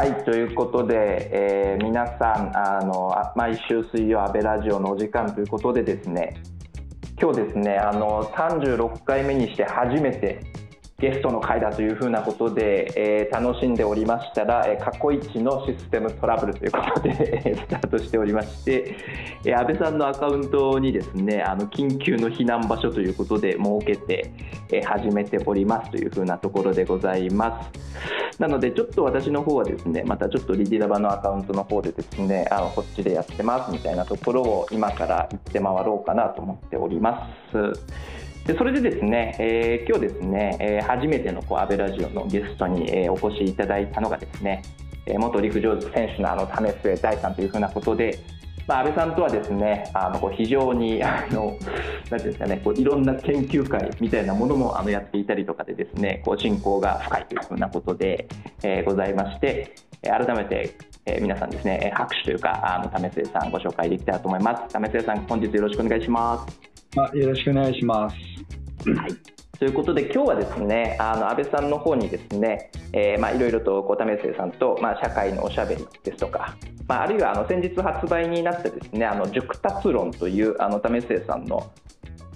はいということで、えー、皆さんあの毎週水曜アベラジオのお時間ということでですね今日ですねあの36回目にして初めてゲストの会だというふうなことで、えー、楽しんでおりましたら、えー、過去一のシステムトラブルということでスタートしておりまして、えー、安倍さんのアカウントにですねあの緊急の避難場所ということで設けて、えー、始めておりますというふうなところでございます。なのでちょっと私の方はですねまたちょっとリディラバのアカウントの方でですねあのこっちでやってますみたいなところを今から行って回ろうかなと思っております。でそれでですね、えー、今日ですね、えー、初めてのこうアベラジオのゲストに、えー、お越しいただいたのがですね、え元陸上選手のあの為末大さんというふうなことで、まあ、安倍さんとはですねあのこう非常に あのなんていうんですかねこういろんな研究会みたいなものもあのやっていたりとかでですねこう親交が深いというふうなことで、えー、ございまして改めて、えー、皆さんですね拍手というかあの為末さんご紹介できたらと思います。為末さん本日よろしくお願いします。あよろしくお願いします。はい、ということで今日はですねあの安倍さんの方にですね、えー、まあいろいろと為末さんと、まあ、社会のおしゃべりですとか、まあ、あるいはあの先日発売になったですねあの熟達論というあの為末さんの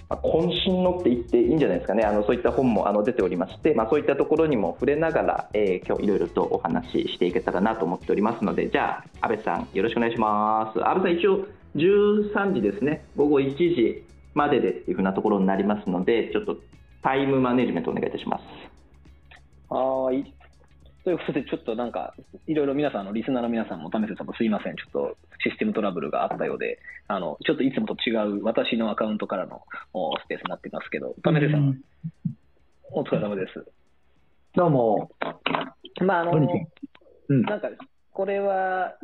ま渾身のって言っていいんじゃないですかね。あのそういった本もあの出ておりまして、まあ、そういったところにも触れながら、えー、今日いろいろとお話ししていけたらなと思っておりますのでじゃあ安倍さんよろしくお願いします。安倍さん一応13時ですね。午後1時。まででっていうふうなところになりますので、ちょっとタイムマネジメントお願いいたします。はい。ということで、ちょっとなんか、いろいろ皆さん、のリスナーの皆さんも、為末さんもすいません、ちょっとシステムトラブルがあったようで、あのちょっといつもと違う私のアカウントからのスペースになってますけど、為末さん、お疲れ様です。どうも。まあ、あの、うん、なんか、これは、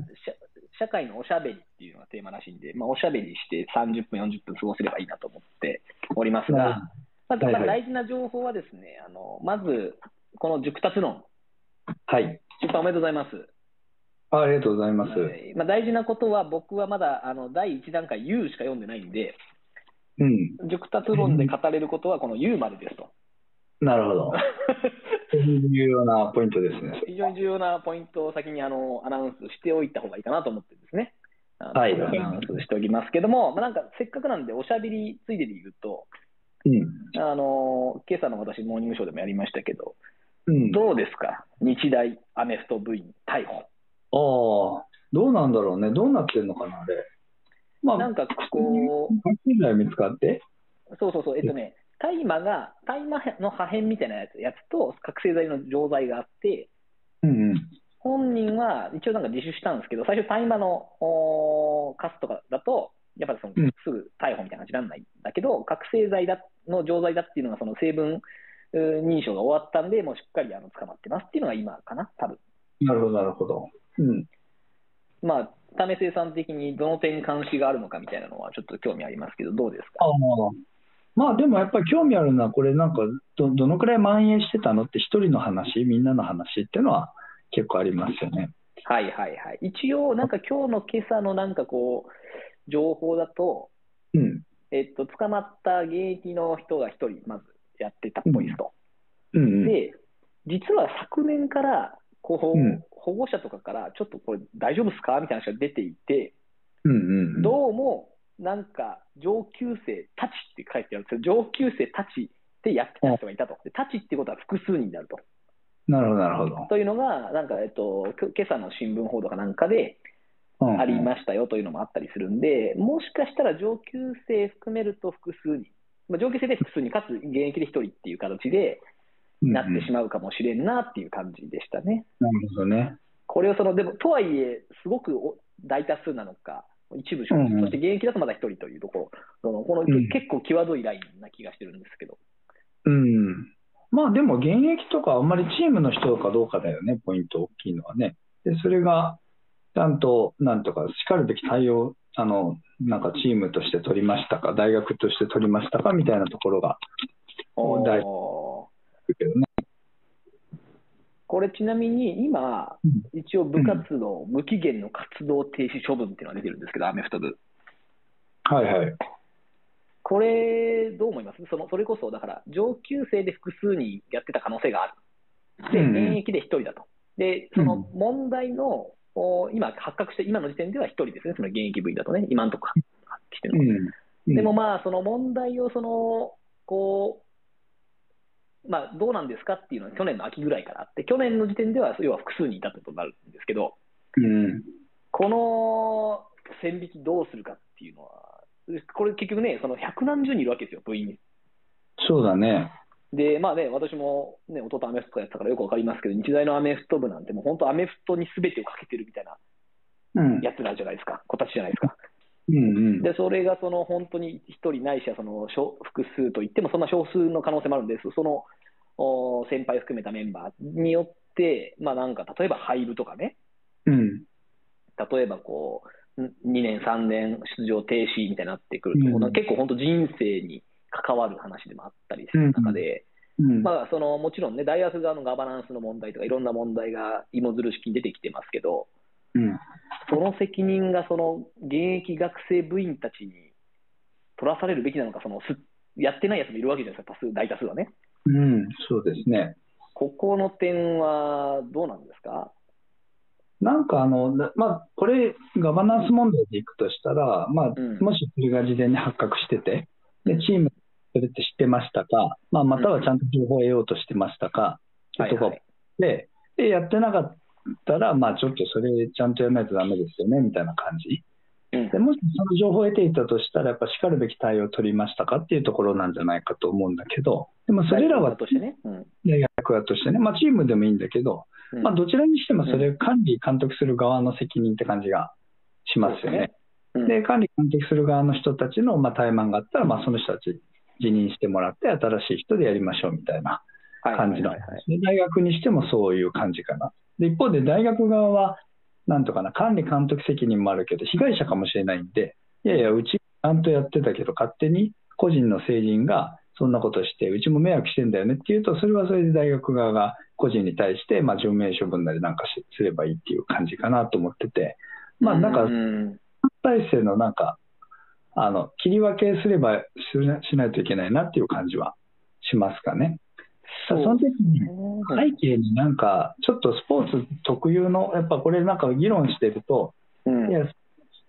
社会のおしゃべりっていうのがテーマらしいんで、まあ、おしゃべりして30分、40分過ごせればいいなと思っておりますが、まず大事な情報はですね、あのまず、この熟達論、はい、出版おめでとうございます。ありがとうございます。まあ、大事なことは、僕はまだあの第1段階 U しか読んでないんで、うん、熟達論で語れることはこの U までですと。なるほど。重要なポイントですね。非常に重要なポイントを先にあのアナウンスしておいた方がいいかなと思ってですね。はい。アナウンスしておきますけども、まあ、なんかせっかくなんでおしゃべりついでで言うと、うん、あの今朝の私、モーニングショーでもやりましたけど、うん、どうですか、日大アメフト部員逮捕。ああ、どうなんだろうね、どうなってんのかな、あれ。まあ、なんかこう、見つかってそうそうそう、えっとね、大麻が、大麻の破片みたいなやつやつと覚醒剤の錠剤があって、うんうん、本人は一応なんか自首したんですけど、最初、大麻のカスとかだと、やっぱりそのすぐ逮捕みたいな感じにならないんだけど、うん、覚醒剤だの錠剤だっていうのが、その成分認証が終わったんで、もうしっかりあの捕まってますっていうのが今かな、多分。なるほど、なるほど。うん、まあ、為末さん的にどの点監視があるのかみたいなのはちょっと興味ありますけど、どうですか？あまあでもやっぱり興味あるのは、これなんかど、どのくらい蔓延してたのって、一人の話、みんなの話っていうのは結構ありますよね。はいはいはい。一応、なんか今日の今朝のなんかこう、情報だと、うん、えっと、捕まった現役の人が一人、まずやってたっぽいですと。うんうん、で、実は昨年からこう、うん、保護者とかから、ちょっとこれ大丈夫ですか？みたいな話が出ていて、うんうんうん、どうもなんか上級生たちって書いてあるんですけど、上級生たちってやってた人がいたと。でたちってことは複数人であると。なるほど、なるほど。というのが、なんか、えっと、今朝の新聞報道かなんかで、ありましたよというのもあったりするんで、もしかしたら上級生含めると複数人、まあ、上級生で複数人、かつ現役で1人っていう形でなってしまうかもしれんなっていう感じでしたね。なるほどね。これをその、でも、とはいえ、すごく大多数なのか、一部所属、うん、そして現役だとまだ一人というところ、のこの、うん、結構際どいラインな気がしてるんですけど。うん、まあでも、現役とかあんまりチームの人かどうかだよね、ポイント大きいのはね。で、それが、ちゃんと、なんとか、しかるべき対応、あの、なんかチームとして取りましたか、大学として取りましたか？みたいなところが、大事けどね。これちなみに今、一応部活動、無期限の活動停止処分っていうのが出てるんですけど、アメフト部。はいはい。これ、どう思います？そのそれこそ、だから上級生で複数人やってた可能性がある。で、現役で1人だと。で、その問題の、うん、今、発覚して、今の時点では1人ですね、その現役部員だとね、今のところ来てるのは。うん、でもまあ、その問題をその、こう、まあ、どうなんですかっていうのは去年の秋ぐらいからあって、去年の時点では、要は複数にいたことになるんですけど、うん、この線引きどうするかっていうのは、これ結局ね、その百何十人いるわけですよ、部員に。そうだね。で、まあね、私もね、弟アメフトやってたからよくわかりますけど、日大のアメフト部なんて、もう本当、アメフトにすべてをかけてるみたいなやつなんじゃないですか、うん、子たちじゃないですか。うんうん、でそれがその本当に1人ないしはその複数といっても、そんな少数の可能性もあるんです、そのお先輩含めたメンバーによって、まあ、なんか例えば廃部とかね、うん、例えばこう2年、3年出場停止みたいになってくると、うん、結構本当、人生に関わる話でもあったりする中で、うん。うん、まあ、そのもちろんね、大学側のガバナンスの問題とか、いろんな問題が芋づる式に出てきてますけど、うん、その責任がその現役学生部員たちに取らされるべきなのか、そのすやってないやつもいるわけじゃないですか、多数大多数はね。うん、そうですね。ここの点はどうなんですか？なんかあの、まあ、これ、ガバナンス問題でいくとしたら、まあ、もしそれが事前に発覚してて、でチームそれって知ってましたか、まあ、またはちゃんと情報を得ようとしてましたか、うん、とこでで、やってなかったら、まあ、ちょっとそれちゃんとやらないとだめですよねみたいな感じ。でもしその情報を得ていたとしたら、やっぱしかるべき対応を取りましたかっていうところなんじゃないかと思うんだけど、でもそれらは、としてね、大学側としてね、まあ、チームでもいいんだけど、まあ、どちらにしてもそれを管理、監督する側の責任って感じがしますよね。で管理、監督する側の人たちのまあ怠慢があったら、まあ、その人たち辞任してもらって、新しい人でやりましょうみたいな感じの、大学にしてもそういう感じかな。で一方で大学側は、なんとかな、管理監督責任もあるけど、被害者かもしれないんで、いやいや、うちちゃんとやってたけど、勝手に個人の成人がそんなことして、うちも迷惑してんだよねっていうと、それはそれで大学側が個人に対して、まあ、除名処分なりなんかすればいいっていう感じかなと思ってて、まあ、なんか、体制のなんか、あの切り分けすればしないといけないなっていう感じはしますかね。その時に背景になんかちょっとスポーツ特有のやっぱこれなんか議論してると、うん、いや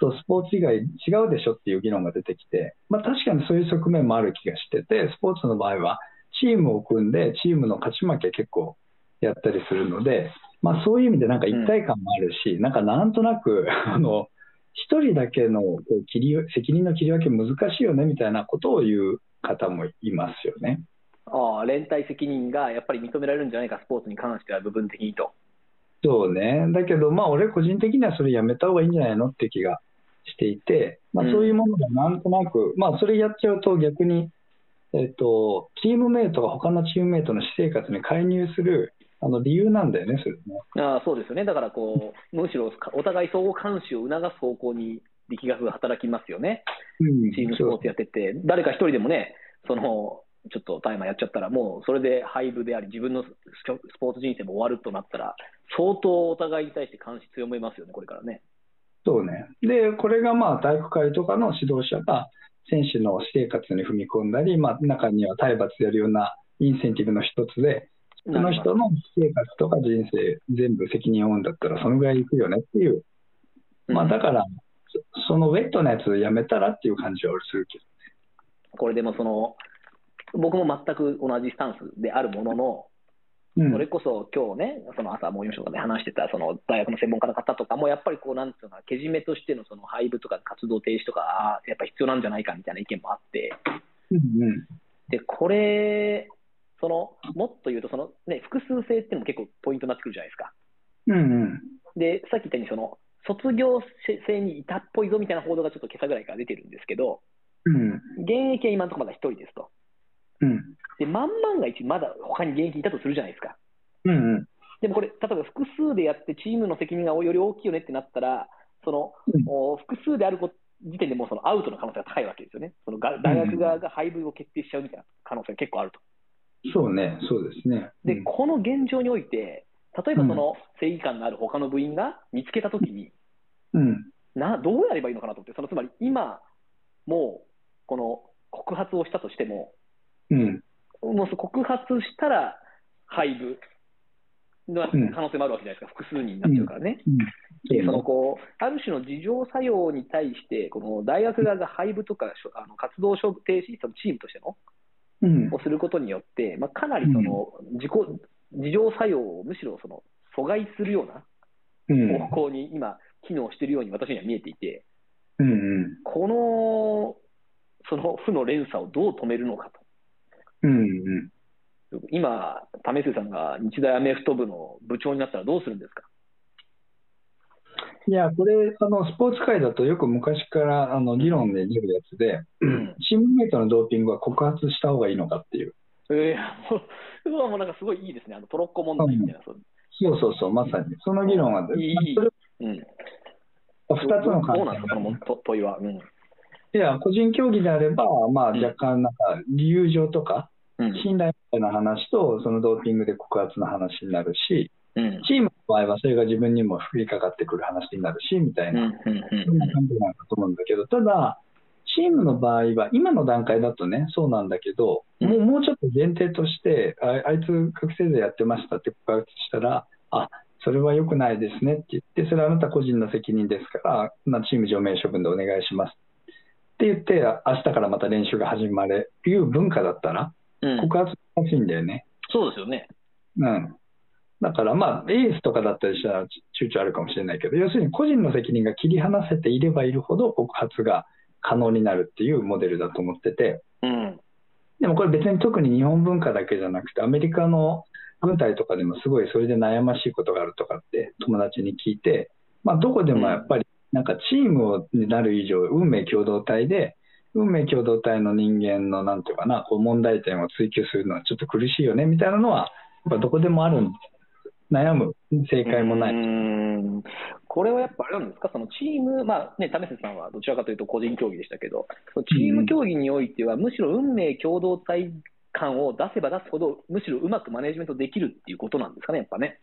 とスポーツ以外違うでしょっていう議論が出てきて、まあ、確かにそういう側面もある気がしててスポーツの場合はチームを組んでチームの勝ち負け結構やったりするので、まあ、そういう意味でなんか一体感もあるし、うん、なんかなんとなく あの1人だけのこう切り責任の切り分け難しいよねみたいなことを言う方もいますよね。ああ連帯責任がやっぱり認められるんじゃないか、スポーツに関しては部分的にと。そうね、だけど、まあ、俺個人的にはそれやめた方がいいんじゃないのって気がしていて、まあ、そういうものがなんとなく、うん、まあ、それやっちゃうと逆に、えっと、チームメイトが他のチームメイトの私生活に介入するあの理由なんだよね、それね。あそうですよね、だからこう、むしろお互い相互監視を促す方向に力学が働きますよね、うん、チームスポーツやってて、誰か一人でもね、そのちょっとタイマーやっちゃったら、もうそれで廃部であり、自分のスポーツ人生も終わるとなったら、相当お互いに対して監視強めますよね、これからね。そうね。で、これがまあ体育会とかの指導者が選手の私生活に踏み込んだり、まあ、中には体罰やるようなインセンティブの一つで、その人の私生活とか人生、全部責任を負うんだったら、そのぐらいいくよねっていう、まあ、だから、そのウェットなやつやめたらっていう感じはするけどね。これでもその、僕も全く同じスタンスであるものの、うん、それこそ今日ね、その朝、もう4章で話してたその大学の専門家の方とかも、やっぱりこう、なんていうのか、けじめとしてのその廃部とか活動停止とか、やっぱ必要なんじゃないかみたいな意見もあって、うんうん、でこれ、そのもっと言うとその、ね、複数性っていうのも結構ポイントになってくるじゃないですか。うんうん、で、さっき言ったようにその、卒業生にいたっぽいぞみたいな報道がちょっと今朝ぐらいから出てるんですけど、うん、現役は今のところまだ1人ですと。うん、で万万が一、まだ他に現役いたとするじゃないですか。うんうん、でもこれ、例えば複数でやって、チームの責任がより大きいよねってなったら、その、うん、複数である時点でもうそのアウトの可能性が高いわけですよね。その大学側が配分を決定しちゃうみたいな可能性が結構あると。そうね、そうですね。で、この現状において、例えばその正義感のある他の部員が見つけたときに、うん、な、どうやればいいのかなと思って、そのつまり今、もうこの告発をしたとしても、うん、もう告発したら廃部の可能性もあるわけじゃないですか、複数人になっちゃうからね。でそのこうある種の自浄作用に対して、この大学側が廃部とかあの活動停止、そのチームとしての、うん、をすることによって、まあ、かなりその自己、自浄作用をむしろその阻害するような方向に今、機能しているように私には見えていて、うんうん、このその負の連鎖をどう止めるのかと。うんうん。今、為末さんが日大アメフト部の部長になったらどうするんですか？いや、これあの、スポーツ界だとよく昔からあの議論で出るやつで、うん、チームメイトのドーピングは告発した方がいいのかっていう。えー、もうもうなんかすごいいいですね、あのトロッコ問題みたいな、そうそうそう、まさに、その議論は、いいうん、2つの関係。どうなんですか、その問いは？うん、いや、個人競技であれば、まあ、若干なんか理由上とか、信頼の話と、そのドーピングで告発の話になるし、うん、チームの場合はそれが自分にも降りかかってくる話になるし、みたいな、そんな感じなんだと思うんだけど、ただ、チームの場合は、今の段階だとね、そうなんだけど、もうもうちょっと前提としてあ、あいつ、覚醒剤やってましたって告発したら、あそれは良くないですねって言って、それはあなた個人の責任ですから、まあ、チーム除名処分でお願いしますって言って、明日からまた練習が始まるいう文化だったら、告発しやすいんだよね。そうですよね。うん。だからまあ、エースとかだったりしたら躊躇あるかもしれないけど、要するに個人の責任が切り離せていればいるほど告発が可能になるっていうモデルだと思ってて、うん、でもこれ別に特に日本文化だけじゃなくて、アメリカの軍隊とかでもすごいそれで悩ましいことがあるとかって友達に聞いて、まあ、どこでもやっぱりなんかチームになる以上、運命共同体で、運命共同体の人間のなんていうかな、こう問題点を追求するのはちょっと苦しいよねみたいなのは、やっぱどこでもあるん悩む。正解もない。これはやっぱあれなんですか、そのチーム、まあね、為末さんはどちらかというと個人競技でしたけど、チーム競技においては、むしろ運命共同体感を出せば出すほど、むしろうまくマネジメントできるっていうことなんですかね、やっぱね。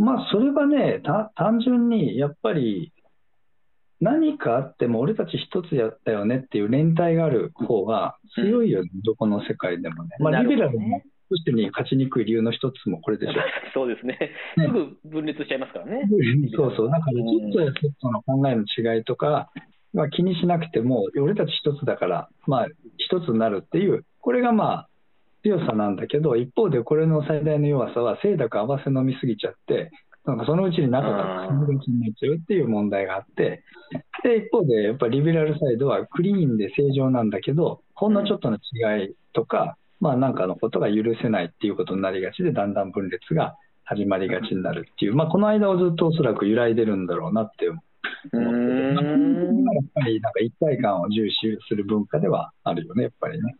まあ、それはね、単純にやっぱり、何かあっても俺たち一つやったよねっていう連帯がある方が強いよね、うん、どこの世界でもね。まあ、リベラルもとしてに勝ちにくい理由の一つもこれでしょ。そうですね。すぐ分裂しちゃいますからね。そうそう。だから、ちょっとやそっとの考えの違いとか、まあ、気にしなくても、俺たち一つだから、まあ、一つになるっていう、これがまあ、強さなんだけど、一方でこれの最大の弱さは、清濁合わせ飲みすぎちゃって、なんかそのうちに仲が崩れになっちゃうっていう問題があって、で、一方でやっぱりリベラルサイドはクリーンで正常なんだけど、ほんのちょっとの違いとか、まあ、なんかのことが許せないっていうことになりがちで、だんだん分裂が始まりがちになるっていう、まあ、この間をずっとおそらく揺らいでるんだろうなって思ってて、まあ、やっぱりなんか一体感を重視する文化ではあるよね、やっぱりね。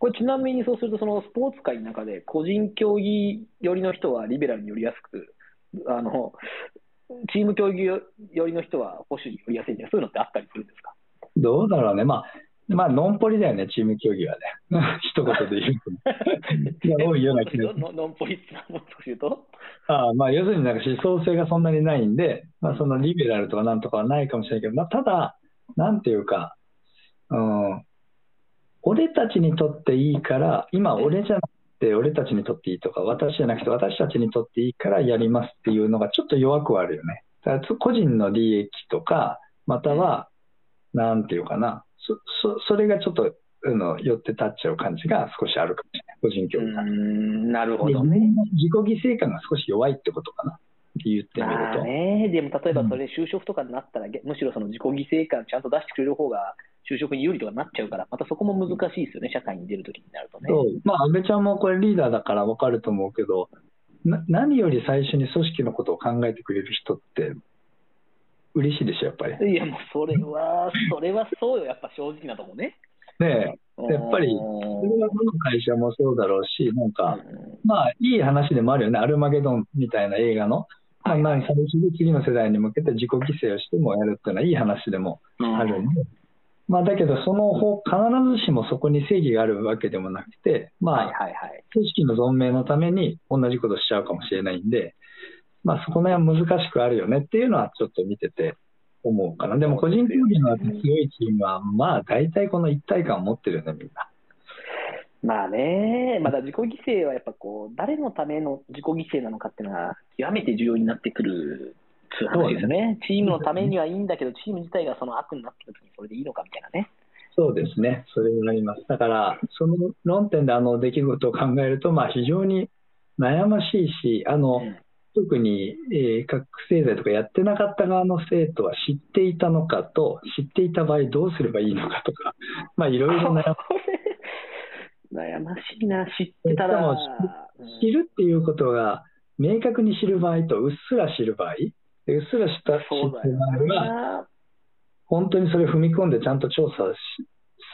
これちなみにそうすると、そのスポーツ界の中で、個人競技寄りの人はリベラルに寄りやすく、あのチーム競技寄りの人は保守に寄りやすいんじゃそういうのってあったりするんですか？どうだろうね、まあ、まあ、ノンポリだよね、チーム競技はね。一言で言うと。多いような気がする。ノンポリってもう少し言うと？あまあ、要するになんか思想性がそんなにないんで、まあ、そのリベラルとかなんとかはないかもしれないけど、まあ、ただ、なんていうか、うん、俺たちにとっていいから、今、俺じゃなくて、俺たちにとっていいとか、私じゃなくて、私たちにとっていいからやりますっていうのがちょっと弱くはあるよね。だから個人の利益とか、または、なんていうかな、そそそれがちょっとあの寄って立っちゃう感じが少しあるかもしれない、個人競技なるほどね。自己犠牲感が少し弱いってことかな。言ってみると。ね、でも例えばそれ、就職とかになったら、うん、むしろその自己犠牲感ちゃんと出してくれる方が、就職に有利とかなっちゃうから、またそこも難しいですよね、社会に出るときになるとね。そう。まあ、安倍ちゃんもこれ、リーダーだから分かると思うけど、な何より最初に組織のことを考えてくれる人って、嬉しいでしょ、やっぱり。いや、もうそれは、それはそうよ、やっぱ正直なとこね。ねえ、やっぱり、それはどの会社もそうだろうし、なんか、まあ、いい話でもあるよね、アルマゲドンみたいな映画の、まあ、何最初で次の世代に向けて自己犠牲をしてもやるっていうのはいい話でもあるんで、まあ、だけど、その方、必ずしもそこに正義があるわけでもなくて、まあ、組織の存命のために同じことしちゃうかもしれないんで、まあ、そこの辺は難しくあるよねっていうのはちょっと見てて思うかな。でも個人競技の強いチームは、まあ大体この一体感を持ってるよね、みんな。まあね、まだ自己犠牲はやっぱこう、誰のための自己犠牲なのかっていうのは、極めて重要になってくるつう話ですよね。チームのためにはいいんだけど、チーム自体がその悪になった時にそれでいいのかみたいなね。そうですね、それになります。だから、その論点であの出来事を考えると、まあ、非常に悩ましいし、あの、うん特に、えー、覚醒剤とかやってなかった側の生徒は知っていたのかと、知っていた場合どうすればいいのかとか、まあいろいろ悩 悩ましいな、知ってたら。知るっていうことが、明確に知る場合と、うっすら知る場合、うっすら知った知った場合は、本当にそれ踏み込んでちゃんと調査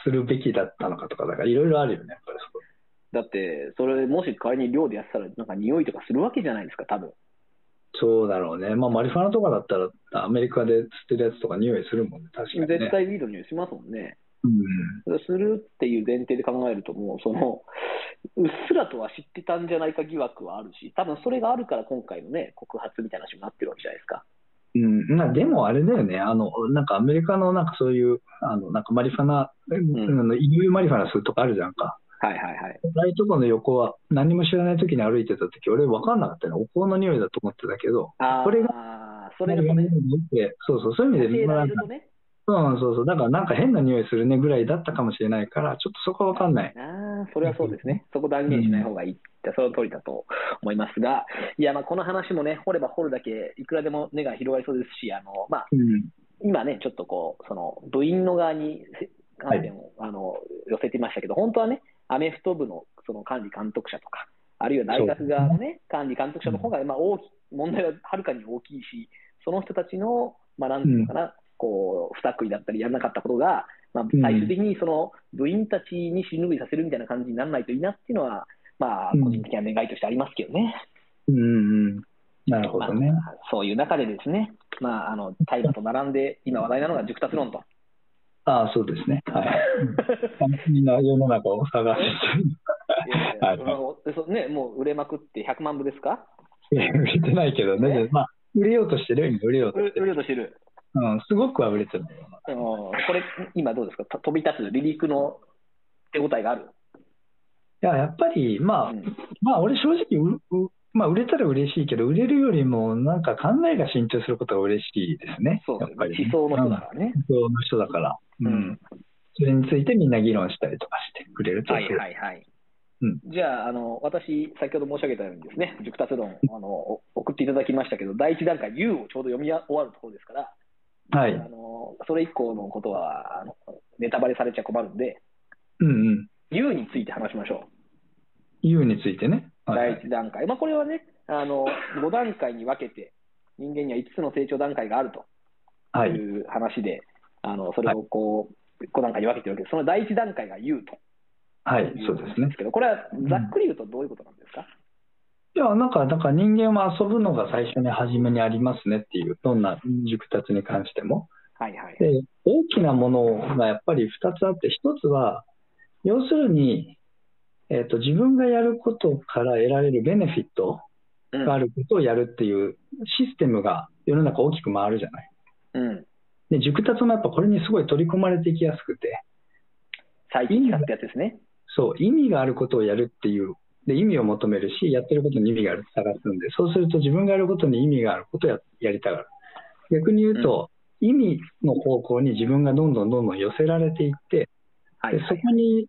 するべきだったのかとか、だからいろいろあるよね、やっぱりだって、それ、もし仮に寮でやってたら、なんか匂いとかするわけじゃないですか、多分。そうだろうね、まあ、マリファナとかだったら、アメリカで吸ってるやつとか匂いするもんね、確かに、ね、絶対ウィードの匂いしますもんね。うん、するっていう前提で考えると、もうその うっすらとは知ってたんじゃないか疑惑はあるし、多分それがあるから今回のね、告発みたいな話になってるわけじゃないですか。うん、まあ、でもあれだよね、あのなんかアメリカのなんかそういうあのなんかマリファナ、うん、イグマリファナするとかあるじゃんか。はいはいはい。ああいうとこの横は、何も知らない時に歩いてた時、俺分かんなかったよ。お香の匂いだと思ってたけど、これが、それがね、そうそう、そういう意味で、まあ、うん、そうそう、だからなんか変な匂いするねぐらいだったかもしれないから、ちょっとそこは分かんない。あそれはそうですね。そこ断言しない方がいいって、その通りだと思いますが、いや、まあこの話もね、掘れば掘るだけ、いくらでも根が広がりそうですし、あの、まあ、うん、今ね、ちょっとこう、その部員の側に観点を、はい、あの寄せてましたけど、本当はね、アメフト部のその管理監督者とか、あるいは大学側のね、管理監督者の方がまあ大き問題ははるかに大きいし、その人たちの、まあ、なんていうのかな、こう不作為だったり、やらなかったことが、まあ、最終的にその部員たちに死ぬぐいさせるみたいな感じにならないといいなっていうのは、まあ、個人的な願いとしてありますけどね。うん、うんなるほどね、まあ、そういう中でですね、まあ、あの大麻と並んで今話題なのが熟達論と。ああ、そうですね。はい。みんな世の中を探してはい、ね、もう売れまくって100万部ですか？売れてないけどね、ねまあ、売れようとしてる、売れようとしてる。売れようとしてる。うん、すごくは売れてるこれ、今どうですか、飛び立つ離陸の手応えがある？いや、やっぱり、まあ、うん、まあ、俺、正直うう、まあ、売れたら嬉しいけど、売れるよりも、なんか考えが慎重することが嬉しいですね。そうやっぱり思想の人だからね。思想の人だから。うん。それについてみんな議論したりとかしてくれるとはいはいはい。うん、じゃあ、あの私、先ほど申し上げたようにですね、熟達論あの送っていただきましたけど、第一段階、U をちょうど読み終わるところですから、はい、あのそれ以降のことはあのネタバレされちゃ困るんで、うんうん、U について話しましょう。U についてね。第一段階、まあ、これはねあの、5段階に分けて、人間には5つの成長段階があるという話で、はい、あのそれをこう、5段階に分けてるわけです。その第一段階が U と。はい、そうですね。けど、これはざっくり言うとどういうことなんですか、いや、なんか、なんか人間は遊ぶのが最初に初めにありますねっていう、どんな熟達に関しても。はいはい、で大きなものがやっぱり2つあって、1つは、要するに、えーと、自分がやることから得られるベネフィットがあることをやるっていうシステムが世の中大きく回るじゃない。うん、で熟達もやっぱこれにすごい取り込まれていきやすくて。最近ってやつですね。そう、意味があることをやるっていう、で意味を求めるし、やってることに意味があるって探すんで、そうすると自分がやることに意味があることをややりたがる。逆に言うと、うん、意味の方向に自分がどんどんどんどん寄せられていって、はい、でそこに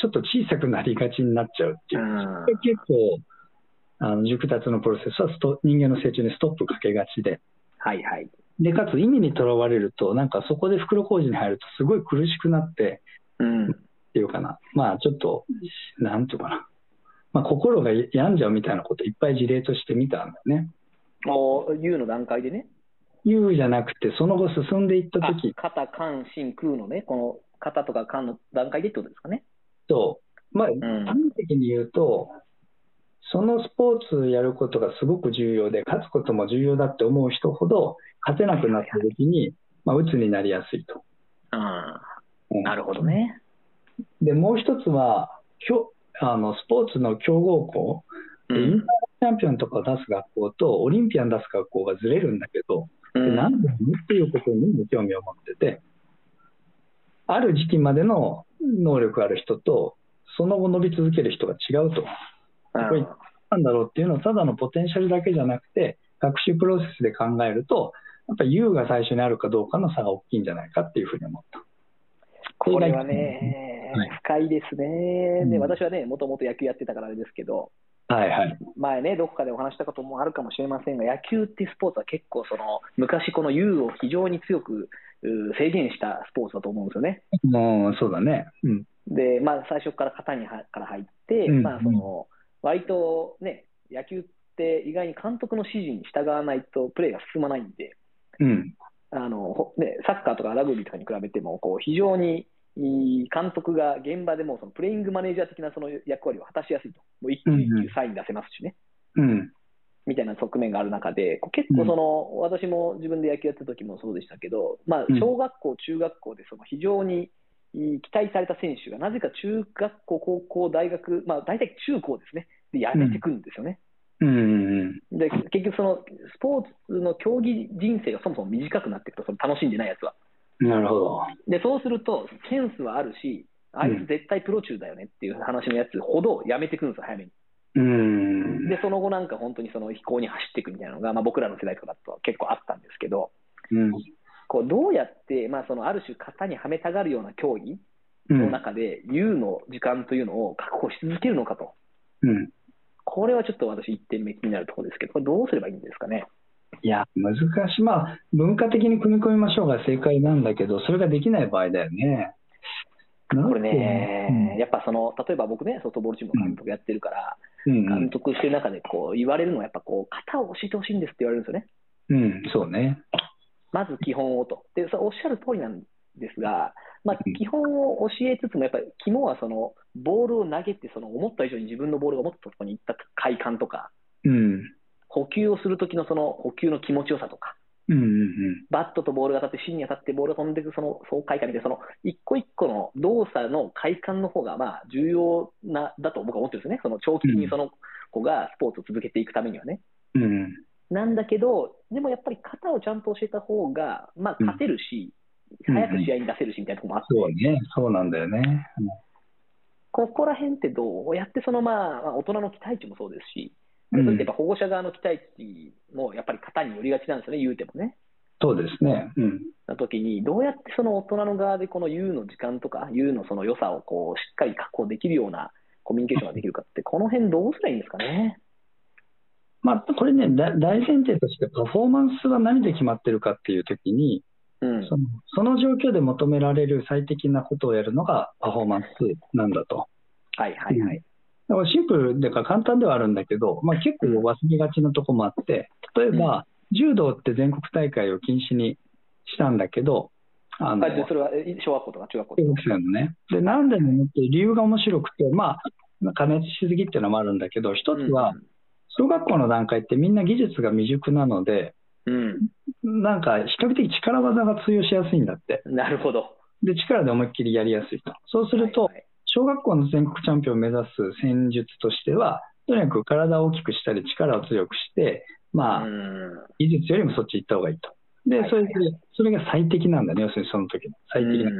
ちょっと小さくなりがちになっちゃうっていう、結構、あの熟達のプロセスはスト人間の成長にストップかけがちで。はいはい。で、かつ意味にとらわれると、なんかそこで袋小路に入るとすごい苦しくなって、うん、っていうかな、まあちょっと、なんていうかな、まあ、心が病んじゃうみたいなこといっぱい事例として見たんだよね。お U の段階でね。U じゃなくて、その後進んでいったとき。肩、肝、心、空のね、この肩とか肝の段階でってことですかね。そう。まあ、端的に言うと、そのスポーツやることがすごく重要で、勝つことも重要だって思う人ほど、勝てなくなったときに、まあ、鬱になりやすいと。あうん、なるほどね。でもう一つはあのスポーツの強豪校、うん、インターチャンピオンとかを出す学校とオリンピアン出す学校がずれるんだけど、うん、なんでっていうことに興味を持ってて、ある時期までの能力ある人と、その後伸び続ける人が違うと。これなんだろうっていうのをただのポテンシャルだけじゃなくて、学習プロセスで考えると、やっぱり U が最初にあるかどうかの差が大きいんじゃないかっていうふうに思った。これはね、深いですね。で、私はね、もともと野球やってたからあれですけど、はいはい、前ね、どこかでお話したこともあるかもしれませんが、野球っていうスポーツは結構その、昔、この U を非常に強く制限したスポーツだと思うんですよね。もうそうだね、うん、で、まあ、最初から型にはから入って、うん、まあ、その割とね、野球って意外に監督の指示に従わないとプレーが進まないんで、うん、あのね、サッカーとかラグビーとかに比べてもこう非常に監督が現場でもそのプレイングマネージャー的なその役割を果たしやすいと、もう一球一球サイン出せますしね、うん、みたいな側面がある中で、結構その、うん、私も自分で野球やった時もそうでしたけど、まあ、小学校、中学校でその非常に期待された選手が、なぜか中学校、高校、大学、まあ、大体中高ですね、で辞めてくるんですよね。うん、で結局、そのスポーツの競技人生がそもそも短くなっていくと、その楽しんでないやつは。なるほど。で、そうすると、センスはあるし、あいつ絶対プロ中だよねっていう話のやつほどやめてくるんですよ、早めに。うんで、その後なんか本当にその飛行に走っていくみたいなのが、まあ、僕らの世代とかだと結構あったんですけど、うん、こうどうやって、まあ、そのある種型にはめたがるような競技の中で、U の時間というのを確保し続けるのかと。うん、これはちょっと私、1点目気になるところですけど、これどうすればいいんですかね。いや、難しい。まあ、文化的に組み込みましょうが正解なんだけど、それができない場合だよね。これね、うん、やっぱその、例えば僕ね、ソフトボールチームの監督やってるから、うん、監督してる中でこう言われるのは、やっぱこう、型を教えてほしいんですって言われるんですよね。うん、そうね。まず基本をと。で、そおっしゃる通りなんですが、まあ、基本を教えつつも、やっぱり肝はその、ボールを投げて、その思った以上に自分のボールが思ったところに行った快感とか、うん、補給をするときのその補給の気持ちよさとか、うんうんうん、バットとボールが当たって芯に当たってボールが飛んでいくその爽快感みたいな、その一個一個の動作の快感の方がまあ重要なだと僕は思ってるんですよね、その長期的にその子がスポーツを続けていくためにはね。うん、なんだけど、でもやっぱり型をちゃんと教えた方が、まあ、勝てるし、うん、早く試合に出せるしみたいなところもあって、そうね、そうなんだよね。ここら辺ってどうやってその、まあ、大人の期待値もそうですし、それってやっぱ保護者側の期待値もやっぱり型によりがちなんですよね、言うてもね。そうですね。うん。な時に、どうやってその大人の側でこの U の時間とか、U のその良さをこうしっかり確保できるようなコミュニケーションができるかって、この辺どうすればいいんですかね。まあ、これね、大前提としてパフォーマンスは何で決まってるかっていうときに、うん、そのその状況で求められる最適なことをやるのがパフォーマンスなんだと。はいはいはい。だからシンプルでか簡単ではあるんだけど、まあ、結構忘れがちなとこもあって、例えば、柔道って全国大会を禁止にしたんだけど、あのそれは小学校とか中学校とか。のね。で、なんでもって理由が面白くて、まあ、加熱しすぎっていうのもあるんだけど、一つは、小学校の段階ってみんな技術が未熟なので、うん、なんか比較的力技が通用しやすいんだって。なるほど。で、力で思いっきりやりやすいと。そうすると、はいはい小学校の全国チャンピオンを目指す戦術としては、とにかく体を大きくしたり、力を強くして、まあ、技術よりもそっち行った方がいいと。で、それで、それが最適なんだね、要するにその時の最適な。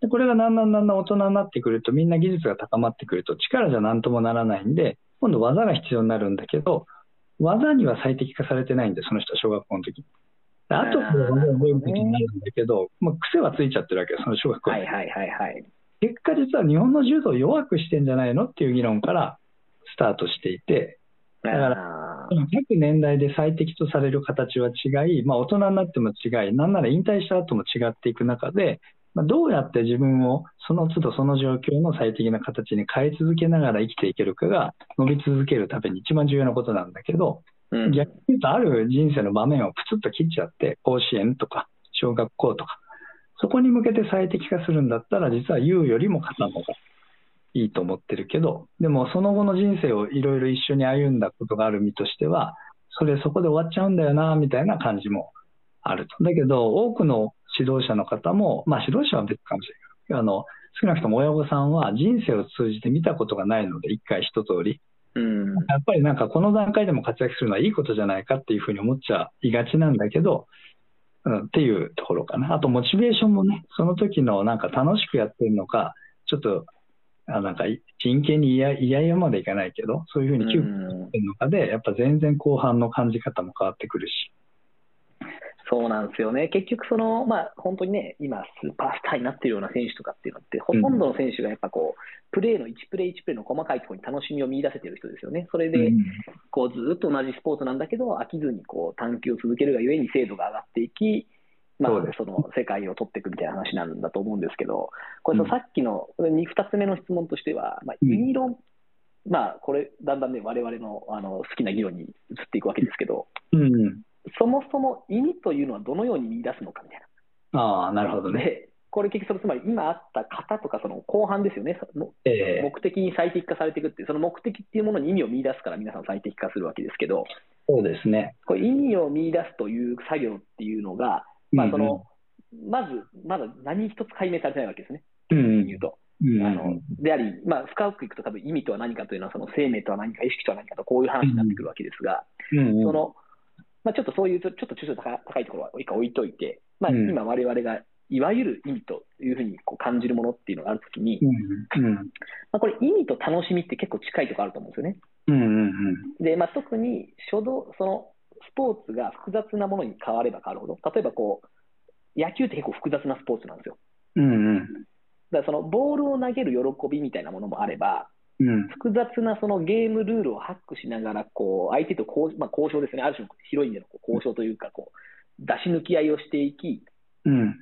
でこれがだんだんだんだん大人になってくると、みんな技術が高まってくると、力じゃなんともならないんで、今度技が必要になるんだけど、技には最適化されてないんで、その人は小学校の時に。あとから技を覚える時になるんだけど、まあ、癖はついちゃってるわけよ、その小学校はいはいはいはい。結果、実は日本の柔道を弱くしてんじゃないのっていう議論からスタートしていて、だから、各年代で最適とされる形は違い、まあ、大人になっても違い、なんなら引退した後も違っていく中で、まあ、どうやって自分をその都度その状況の最適な形に変え続けながら生きていけるかが伸び続けるために一番重要なことなんだけど、うん、逆に言うとある人生の場面をプツッと切っちゃって、甲子園とか小学校とか、そこに向けて最適化するんだったら、実は言うよりも型の方がいいと思ってるけど、でもその後の人生をいろいろ一緒に歩んだことがある身としては、それそこで終わっちゃうんだよな、みたいな感じもあると。だけど、多くの指導者の方も、まあ指導者は別かもしれない。あの、少なくとも親御さんは人生を通じて見たことがないので、一回一通り。うん、やっぱりなんかこの段階でも活躍するのはいいことじゃないかっていうふうに思っちゃいがちなんだけど、うん、っていうところかな。あと、モチベーションもね、その時のなんか楽しくやってるのか、ちょっとあなんか真剣に嫌々までいかないけど、そういうふうに窮屈してるのかで、やっぱ全然後半の感じ方も変わってくるし。そうなんですよね、結局その、まあ、本当にね、今、スーパースターになっているような選手とかっていうのって、ほとんどの選手がやっぱこう、プレーの1プレー1プレーの細かいところに楽しみを見出せている人ですよね、それでこうずっと同じスポーツなんだけど、飽きずにこう探求を続けるがゆえに精度が上がっていき、まあ、その世界を取っていくみたいな話なんだと思うんですけど、これ、さっきの 2, 2つ目の質問としては、まあ、ユニロン、まあ、これ、だんだんね、われわれのあの好きな議論に移っていくわけですけど、うん、そもそも意味というのはどのように見出すのかみたいな。ああ、なるほどね。で、これ結局つまり今あった型とかその後半ですよね、えー、目的に最適化されていくっていう、その目的っていうものに意味を見出すから皆さん最適化するわけですけど、そうですね。これ意味を見出すという作業っていうのが、まあその、うんうん、まず、まだ何一つ解明されてないわけですね。うん、言うと。あのであり、まあ、深くいくと、多分意味とは何かというのは、その生命とは何か、意識とは何かと、こういう話になってくるわけですが、うんうん、そのまあ、ちょっとそういうちょっと抽象高いところは置いといて、まあ、今、われわれがいわゆる意味というふうにこう感じるものっていうのがあるときに、うんうん、まあ、これ、意味と楽しみって結構近いところあると思うんですよね。うんうんうん、で、まあ、特に初動そのスポーツが複雑なものに変われば変わるほど、例えばこう野球って結構複雑なスポーツなんですよ。うんうん、だからそのボールを投げる喜びみたいなものもあれば、うん、複雑なそのゲームルールをハックしながらこう相手と交,、まあ、交渉ですね、ある種の広い意味での交渉というかこう、出し抜き合いをしていき、うん、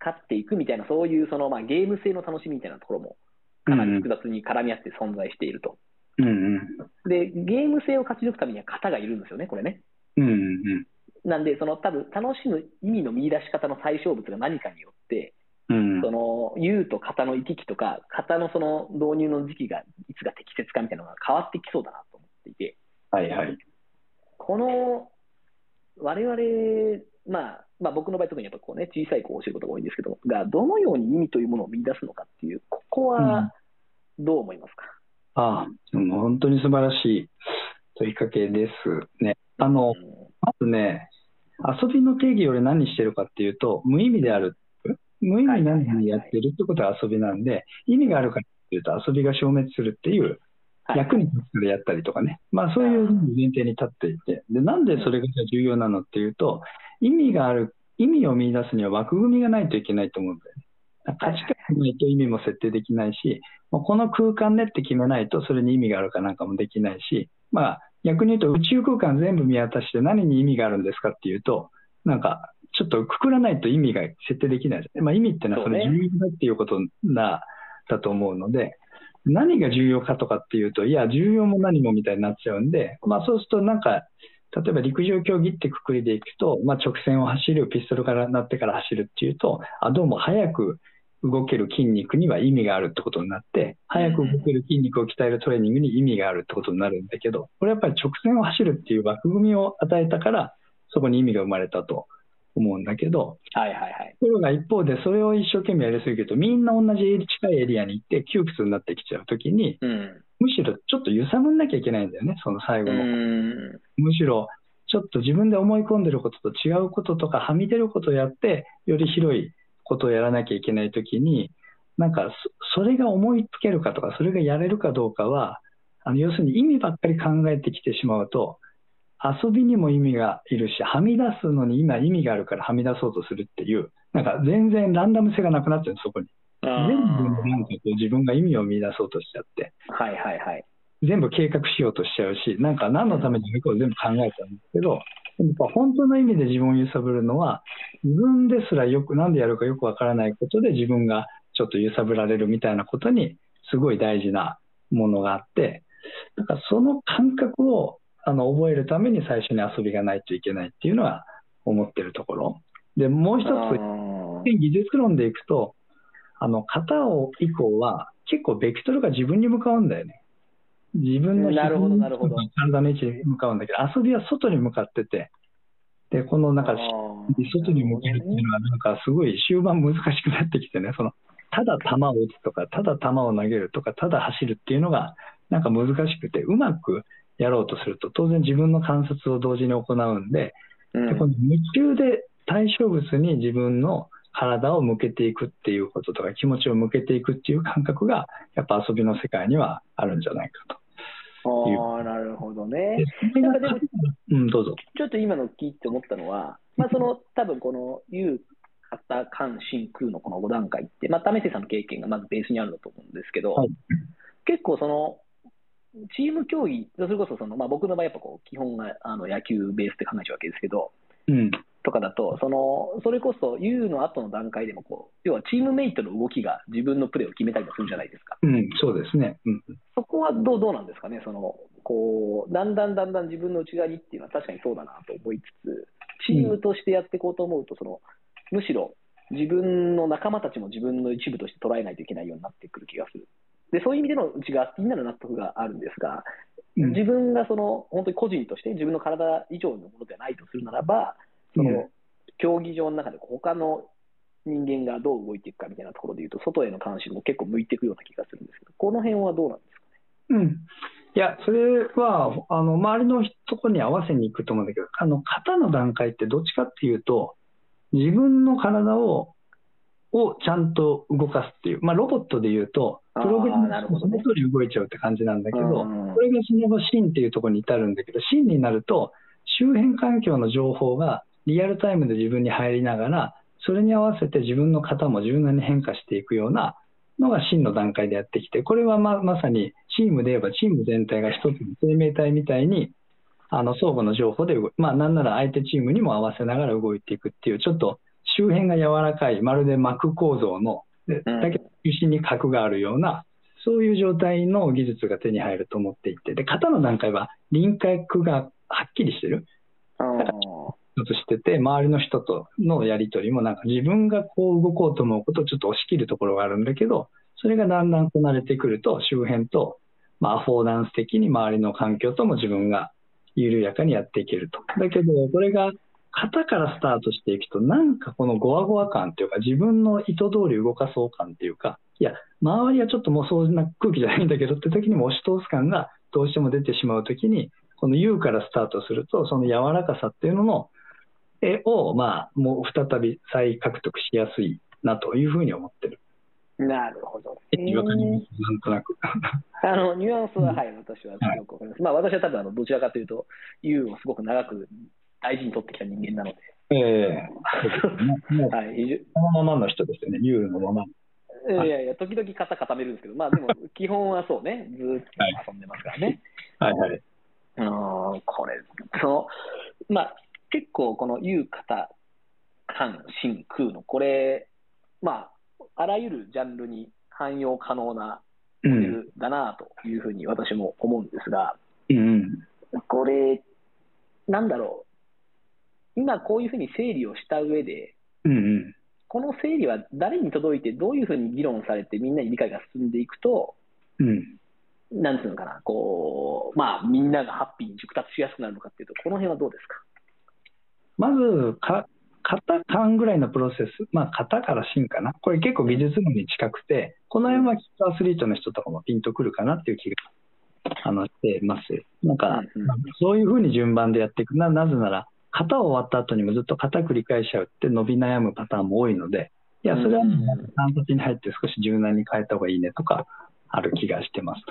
勝っていくみたいな、そういうその、まあ、ゲーム性の楽しみみたいなところも、かなり複雑に絡み合って存在していると。うんうん、で、ゲーム性を勝ち抜くためには型がいるんですよね、これね。うんうん、なんで、その多分楽しむ意味の見出し方の対象物が何かによって、うん、その U と型の行き来とか、型のその導入の時期がいつが適切かみたいなのが変わってきそうだなと思っていて、はいはい、この我々、まあ、まあ、僕の場合、特にやっぱこう、ね、小さい子を教えることが多いんですけど、がどのように意味というものを見出すのかっていう、ここはどう思いますか、うん、ああ、本当に素晴らしい問いかけですね。あの、うん、まずね、遊びの定義を俺何にしてるかっていうと、無意味である無意味なのにやってるってことは遊びなんで、意味があるからっていうと遊びが消滅するっていう、役に立つからやったりとかね、まあそういう前提に立っていて、で、なんでそれが重要なのっていうと、意味がある、意味を見出すには枠組みがないといけないと思うんだよね。価値観がないと意味も設定できないし、この空間ねって決めないとそれに意味があるかなんかもできないし、まあ逆に言うと宇宙空間全部見渡して何に意味があるんですかっていうと、なんかちょっとくくらないと意味が設定できない。まあ、意味っていうのはそれ重要だっていうことな、だと思うので、何が重要かとかっていうと、いや、重要も何もみたいになっちゃうんで、まあ、そうするとなんか、例えば陸上競技ってくくりでいくと、まあ、直線を走る、ピストルからなってから走るっていうと、あどうも速く動ける筋肉には意味があるってことになって、速く動ける筋肉を鍛えるトレーニングに意味があるってことになるんだけど、これやっぱり直線を走るっていう枠組みを与えたから、そこに意味が生まれたと思うんだけど、はいはいはい。ところが一方で、それを一生懸命やりすぎると、みんな同じ近いエリアに行って窮屈になってきちゃうときに、うん、むしろちょっと揺さぶんなきゃいけないんだよね、その最後の。むしろ、ちょっと自分で思い込んでることと違うこととか、はみ出ることをやって、より広いことをやらなきゃいけないときに、なんかそれが思いつけるかとか、それがやれるかどうかは、あの要するに意味ばっかり考えてきてしまうと、遊びにも意味がいるし、はみ出すのに今意味があるからはみ出そうとするっていう、なんか全然ランダム性がなくなっちゃうそこに。全部なんかこう自分が意味を見出そうとしちゃって、はいはいはい。全部計画しようとしちゃうし、なんか何のためにやるかを全部考えちゃうんですけど、でも本当の意味で自分を揺さぶるのは、自分ですらよく、なんでやるかよくわからないことで自分がちょっと揺さぶられるみたいなことに、すごい大事なものがあって、だからその感覚をあの覚えるために最初に遊びがないといけないっていうのは思ってるところ。で、もう一つ、技術論でいくと、あの、型を以降は結構ベクトルが自分に向かうんだよね。自分の体の位置に向かうんだけど、遊びは外に向かってて、で、このなんか、外に向けるっていうのは、なんかすごい終盤難しくなってきてね、その、ただ球を打つとか、ただ球を投げるとか、ただ走るっていうのが、なんか難しくて、うまくやろうとすると、当然自分の観察を同時に行うんで、でこの夢中で対象物に自分の体を向けていくっていうこととか気持ちを向けていくっていう感覚がやっぱ遊びの世界にはあるんじゃないかと。ああ、なるほどね。なんかでも、うん、どうぞ。ちょっと今の聞いて思ったのは、まあ、その、多分この、有、型、関、心、空のこの5段階って、まあ、為末さんの経験がまずベースにあるんだと思うんですけど、はい、結構その、チーム競技、それこそその、まあ、僕の場合、やっぱこう基本があの野球ベースって考えちゃうわけですけど、うん、とかだと、そのそれこそ U の後の段階でもこう、要はチームメイトの動きが自分のプレーを決めたりもするじゃないですか。うん、そうですね。うん、そこはどうどうなんですかね、そのこうだんだんだんだん自分の内側にっていうのは確かにそうだなと思いつつ、チームとしてやっていこうと思うと、そのむしろ自分の仲間たちも自分の一部として捉えないといけないようになってくる気がする。でそういう意味での内側、気になる納得があるんですが、自分がその本当に個人として自分の体以上のものではないとするならば、その競技場の中で他の人間がどう動いていくかみたいなところでいうと、外への関心も結構向いていくような気がするんですけど、この辺はどうなんですかね？うん。いや、それは、あの、周りのところに合わせに行くと思うんだけど、あの、型の段階ってどっちかっていうと、自分の体ををちゃんと動かすっていう、まあ、ロボットでいうと、プログラムがその通り動いちゃうって感じなんだけど、これがその後、芯っていうところに至るんだけど、芯になると、周辺環境の情報がリアルタイムで自分に入りながら、それに合わせて自分の型も柔軟に変化していくようなのが真の段階でやってきて、これはままさにチームで言えばチーム全体が一つの生命体みたいに、あの相互の情報で動まあなんなら相手チームにも合わせながら動いていくっていう、ちょっと周辺が柔らかい、まるで膜構造の、でだけど中心に核があるような、そういう状態の技術が手に入ると思っていて、で型の段階は輪郭がはっきりしてる。一つしてて、周りの人とのやり取りも、なんか自分がこう動こうと思うことをちょっと押し切るところがあるんだけど、それがだんだんこなれてくると、周辺と、まあ、アフォーダンス的に周りの環境とも自分が緩やかにやっていけると。だけど、これが型からスタートしていくと、なんかこのゴワゴワ感というか、自分の意図通り動かそう感っていうか、いや、周りはちょっともうそんな空気じゃないんだけどって時にも押し通す感がどうしても出てしまう時に、この U からスタートすると、その柔らかさっていうのの、絵を、まあ、もう再び再獲得しやすいなというふうに思ってる。なるほど。えー、なんとなく。あの、ニュアンスは、はい、私はよくわかります。はい、まあ、私は多分、あの、どちらかというと、U をすごく長く大事に取ってきた人間なので。ええー、はい、そのままの人ですよね、U のまま。いやいや、時々肩固めるんですけど、まあでも、基本はそうね、ずっと遊んでますからね。はい、はい、はい。うん、これ、その、まあ、結構この言う方、関、心、空の、これ、まあ、あらゆるジャンルに汎用可能なモデルだなというふうに私も思うんですが、うん、これ、なんだろう、今こういうふうに整理をした上で、うんうん、この整理は誰に届いて、どういうふうに議論されて、みんなに理解が進んでいくと、うん、なんつうのかな、こう、まあ、みんながハッピーに熟達しやすくなるのかっていうと、この辺はどうですか？まずか、型間ぐらいのプロセス、まあ、型から芯かな、これ結構技術論に近くて、この辺はきっとアスリートの人とかもピンとくるかなっていう気があのしてます。なんか、そういうふうに順番でやっていく。な、なぜなら、型終わった後にもずっと型繰り返しちゃうって伸び悩むパターンも多いので、いや、それは単発に入って少し柔軟に変えた方がいいねとか、ある気がしてます。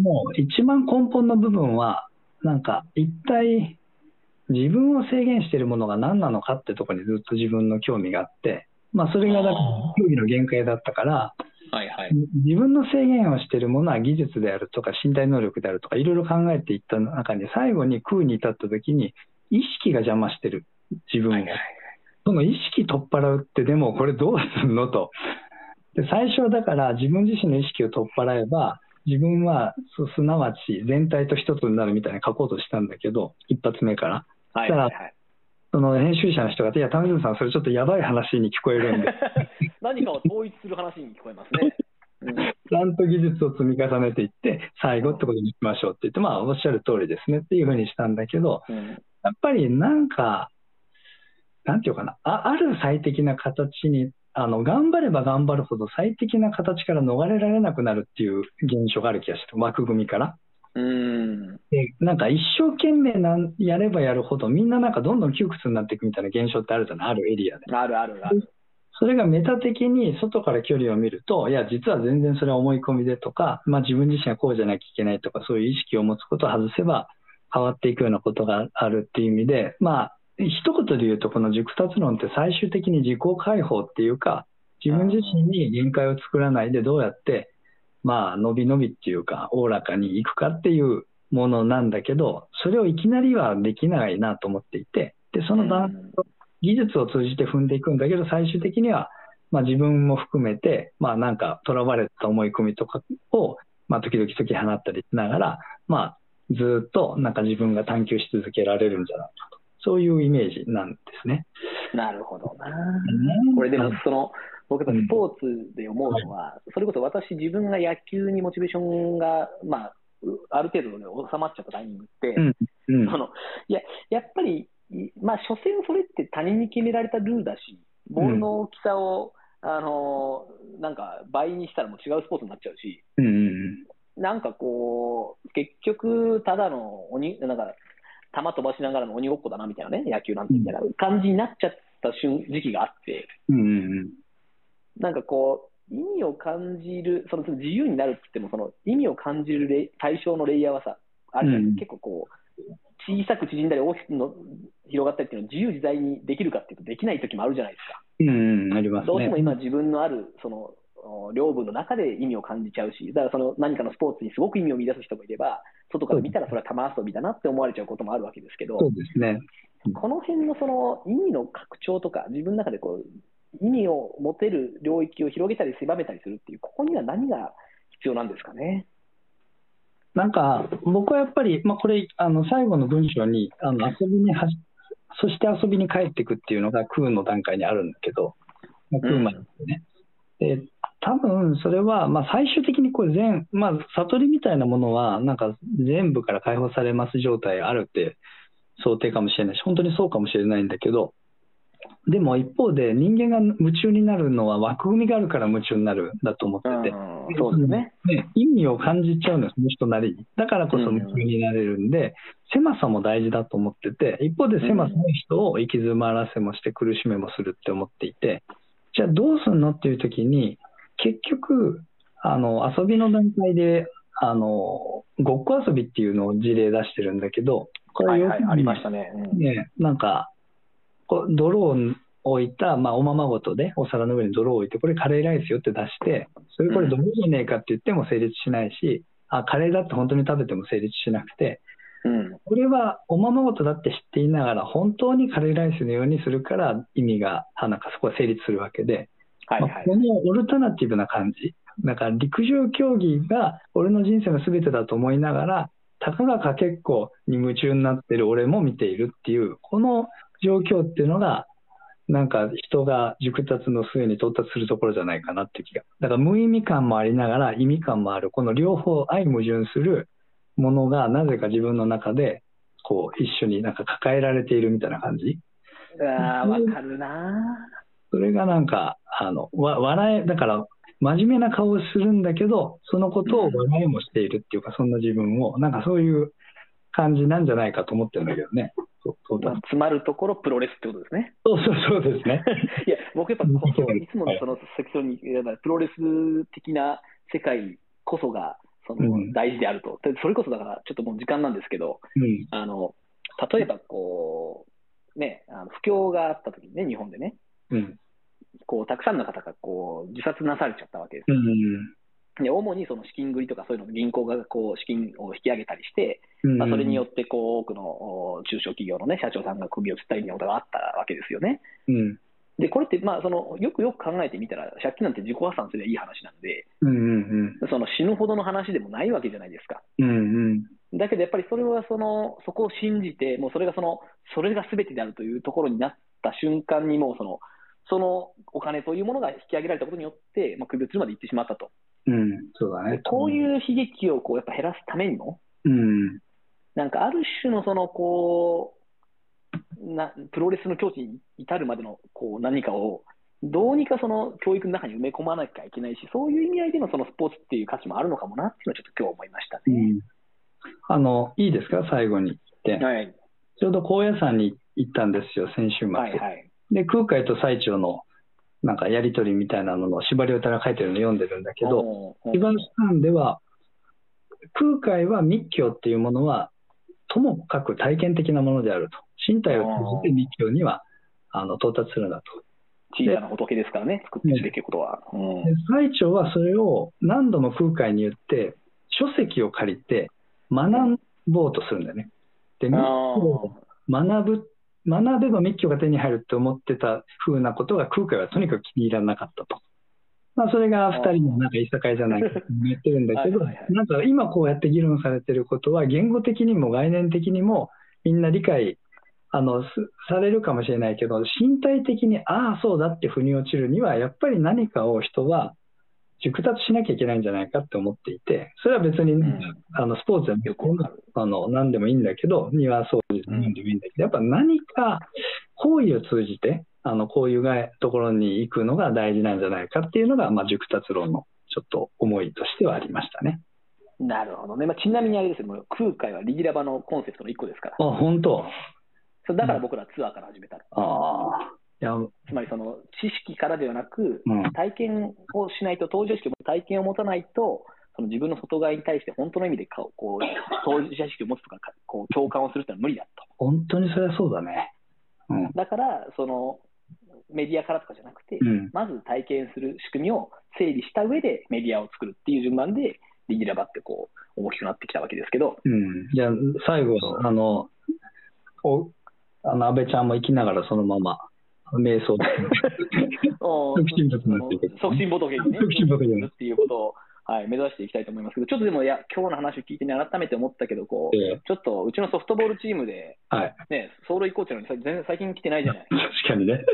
もう一番根本の部分は、なんか一体自分を制限しているものが何なのかってところにずっと自分の興味があって、まあ、それがだから競技の限界だったから、はいはい、自分の制限をしているものは技術であるとか身体能力であるとかいろいろ考えていった中に最後に空に至った時に意識が邪魔してる。自分を、はいはい、その意識取っ払うってでもこれどうすんの？と。で最初はだから自分自身の意識を取っ払えば自分はすなわち全体と一つになるみたいに書こうとしたんだけど一発目から。はいはいはい、その編集者の人が、いや、為水さん、それちょっとやばい話に聞こえるんで。何かを統一する話に聞こえますね。うん、ちゃんと技術を積み重ねていって、最後ってことにしましょうって言って、まあ、おっしゃる通りですねっていうふうにしたんだけど、うん、やっぱりなんか、なんていうかな、あある最適な形にあの、頑張れば頑張るほど最適な形から逃れられなくなるっていう現象がある気がして、枠組みから。うん。でなんか一生懸命なんやればやるほどみんななんかどんどん窮屈になっていくみたいな現象ってあるじゃない？あるエリアで。あるあるある。それがメタ的に外から距離を見ると、いや、実は全然それは思い込みでとか、まあ、自分自身はこうじゃなきゃいけないとか、そういう意識を持つことを外せば変わっていくようなことがあるっていう意味で、まあ、一言で言うと、この熟達論って最終的に自己解放っていうか、自分自身に限界を作らないでどうやって、まあ、伸び伸びっていうか、おおらかにいくかっていうものなんだけど、それをいきなりはできないなと思っていて、で、その段技術を通じて踏んでいくんだけど、最終的には、まあ、自分も含めて、まあ、なんか、とらわれた思い込みとかを、まあ、時々解き放ったりしながら、まあ、ずっとなんか自分が探求し続けられるんじゃないかと。そういうイメージなんですね。なるほどな。これでも、その、僕やっぱスポーツで思うのは、それこそ私自分が野球にモチベーションが、まあ、ある程度で収まっちゃったタイミングって、うん。うん、そのいややっぱりまあ、所詮それって他人に決められたルールだし、ボールの大きさを、うん、あのなんか倍にしたらもう違うスポーツになっちゃうし、うん、なんかこう、結局、ただの鬼、なんか、球飛ばしながらの鬼ごっこだなみたいなね、野球なんてみたいな感じになっちゃった瞬時期があって、うん、なんかこう、意味を感じる、その自由になるって言っても、その意味を感じる対象のレイヤーはさ、あるじゃない？ですか、結構こう、小さく縮ん。だり大きくの広がったりっていうのを自由自在にできるかっていうとできない時もあるじゃないですか。うん、あります、ね、どうしても今自分のあるその領分の中で意味を感じちゃうし、だからその何かのスポーツにすごく意味を見出す人もいれば、外から見たらそれは玉遊びだなって思われちゃうこともあるわけですけど、そうですね、この辺のその意味の拡張とか、自分の中でこう意味を持てる領域を広げたり狭めたりするっていう、ここには何が必要なんですかね？なんか、僕はやっぱり、まあ、これ、あの最後の文章に、あの遊びにはそして遊びに帰っていくっていうのが空の段階にあるんだけど、まあ、空までね。うん、で多分それは、まあ、最終的にこれ全、まあ、悟りみたいなものは、なんか全部から解放されます状態あるって想定かもしれないし、本当にそうかもしれないんだけど、でも一方で人間が夢中になるのは枠組みがあるから夢中になるんだと思ってて、そうですねね意味を感じちゃうのよ、その人なりに。だからこそ夢中になれるんで、狭さも大事だと思ってて、一方で狭さの人を行き詰まらせもして苦しめもするって思っていて、じゃあどうすんのっていう時に、結局、あの遊びの段階であのごっこ遊びっていうのを事例出してるんだけど、これ、はいはい、ありましたね。うん、ねなんかこう泥を置いた、まあ、おままごとでお皿の上に泥を置いて、これカレーライスよって出して、それこれ泥じゃねえかって言っても成立しないし、あ、カレーだって本当に食べても成立しなくて、うん、これはおままごとだって知っていながら、本当にカレーライスのようにするから意味が、なんかそこは成立するわけで、はいはい、まあ、このオルタナティブな感じ、だから陸上競技が俺の人生の全てだと思いながら、たかがかけっこに夢中になってる俺も見ているっていう、この状況っていうのが、なんか人が熟達の末に到達するところじゃないかなって気が。だから無意味感もありながら意味感もある、この両方相矛盾するものがなぜか自分の中でこう一緒になんか抱えられているみたいな感じ？あわかるなそれがなんか、あの、わ笑え、だから真面目な顔をするんだけど、そのことを笑いもしているっていうか、そんな自分を、なんかそういう感じなんじゃないかと思ってるんだけどね。そうまあ、詰まるところプロレスってことですね。そうそうそうですね。いや、僕やっぱいつものそのセクションに、プロレス的な世界こそがその大事であると、うん、それこそだから、ちょっともう時間なんですけど、うん、あの例えばこう、ね、あの不況があった時にね、日本でね、うん、こうたくさんの方がこう自殺なされちゃったわけですよ。うんで主にその資金繰りとかそういうの銀行がこう資金を引き上げたりして、まあ、それによってこう多くの中小企業の、ね、社長さんが首を吊ったりみたいなことがあったわけですよね。うん、でこれってまあそのよくよく考えてみたら借金なんて自己破産すればいい話なんで、うんうんうん、その死ぬほどの話でもないわけじゃないですか。うんうん、だけどやっぱりそれはそのそこを信じてもうそれがそのそれが全てであるというところになった瞬間にもうそのそのお金というものが引き上げられたことによって、まあ、首を吊るまで行ってしまったと。うん、そうだね。こういう悲劇をこうやっぱ減らすためにも、うん、なんかある種のそのこうなプロレスの境地に至るまでのこう何かをどうにかその教育の中に埋め込まなきゃいけないし、そういう意味合いでのそのスポーツっていう価値もあるのかもなっていうのはちょっと今日思いましたね。うん、あのいいですか、最後に言って、はい、ちょうど高野山に行ったんですよ、先週末。はいはい、で空海と最澄のなんかやり取りみたいなのの司馬遼太が書いてるの読んでるんだけど、一番下では、空海は密教っていうものは、ともかく体験的なものであると。身体を通じて密教にはあの到達するんだと。小さな仏ですからね、作っていくべきことは。うん、最澄はそれを何度も空海に言って、書籍を借りて学ぼうとするんだよね。で、密教を学ぶ、学べば密教が手に入るって思ってたふうなことが空海はとにかく気に入らなかったと。まあ、それが2人のなんかいさかいじゃないかと言ってるんだけど、なんか今こうやって議論されてることは、言語的にも概念的にもみんな理解あのされるかもしれないけど、身体的に、ああ、そうだって腑に落ちるには、やっぱり何かを人は熟達しなきゃいけないんじゃないかって思っていて、それは別に、うん、あのスポーツでもあの何でもいいんだけど、庭掃除何でもいいんだけど、やっぱ何か行為を通じて、あのこういうところに行くのが大事なんじゃないかっていうのが、まあ、熟達論のちょっと思いとしてはありましたね。なるほどね。まあ、ちなみにあれですよ、空海はリギラバのコンセプトの一個ですから。あ、本当そうだから僕らツアーから始めたの。ああ。つまりその知識からではなく、うん、体験をしないと、当事者意識を体験を持たないと、その自分の外側に対して本当の意味でこう当事者意識を持つとか、こう共感をするってのは無理だと。本当にそれはそうだね。うん、だから、そのメディアからとかじゃなくて、うん、まず体験する仕組みを整理した上でメディアを作るっていう順番で、リギラバってこう大きくなってきたわけですけど。うん、じゃあ、最後、あの、おあの安倍ちゃんも生きながらそのまま瞑想促進 仏になっていく。促進仏にね、促進仏にっていうことを、はい、目指していきたいと思いますけど、ちょっとでも、いや、今日の話を聞いてね、改めて思ったけど、こう、えー、ちょっとうちのソフトボールチームで、はい、ね、走塁コーチなのに全然最近来てないじゃない。確かにね。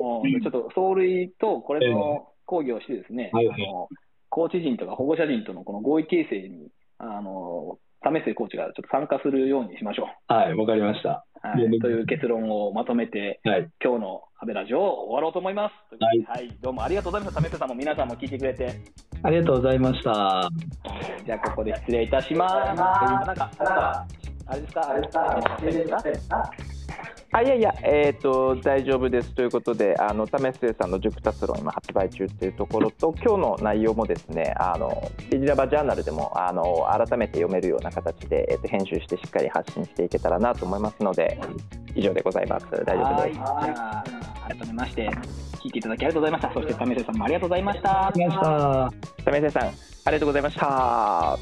もうちょっと走塁とこれの講義をしてですね、えー、あのコーチ陣とか保護者陣とのこの合意形成に、あの、為末コーチがちょっと参加するようにしましょう。はい、わかりました。はい、という結論をまとめて、はい、今日のアベラジオを終わろうと思います。はい、はい、どうもありがとうございました。為末さんも皆さんも聞いてくれて。ありがとうございました。じゃあ、ここで失礼いたします。なんか、なんか、あれですか、あれですか、あいやいや、えーと、大丈夫ですということで、あの為末さんの熟達論、今発売中というところと、今日の内容もですね、あのビジラバジャーナルでもあの改めて読めるような形で、えーと、編集してしっかり発信していけたらなと思いますので、以上でございます。大丈夫です。はい、改めまして、聞いていただきありがとうございました。そして為末さんもありがとうございました。為末さん、ありがとうございました。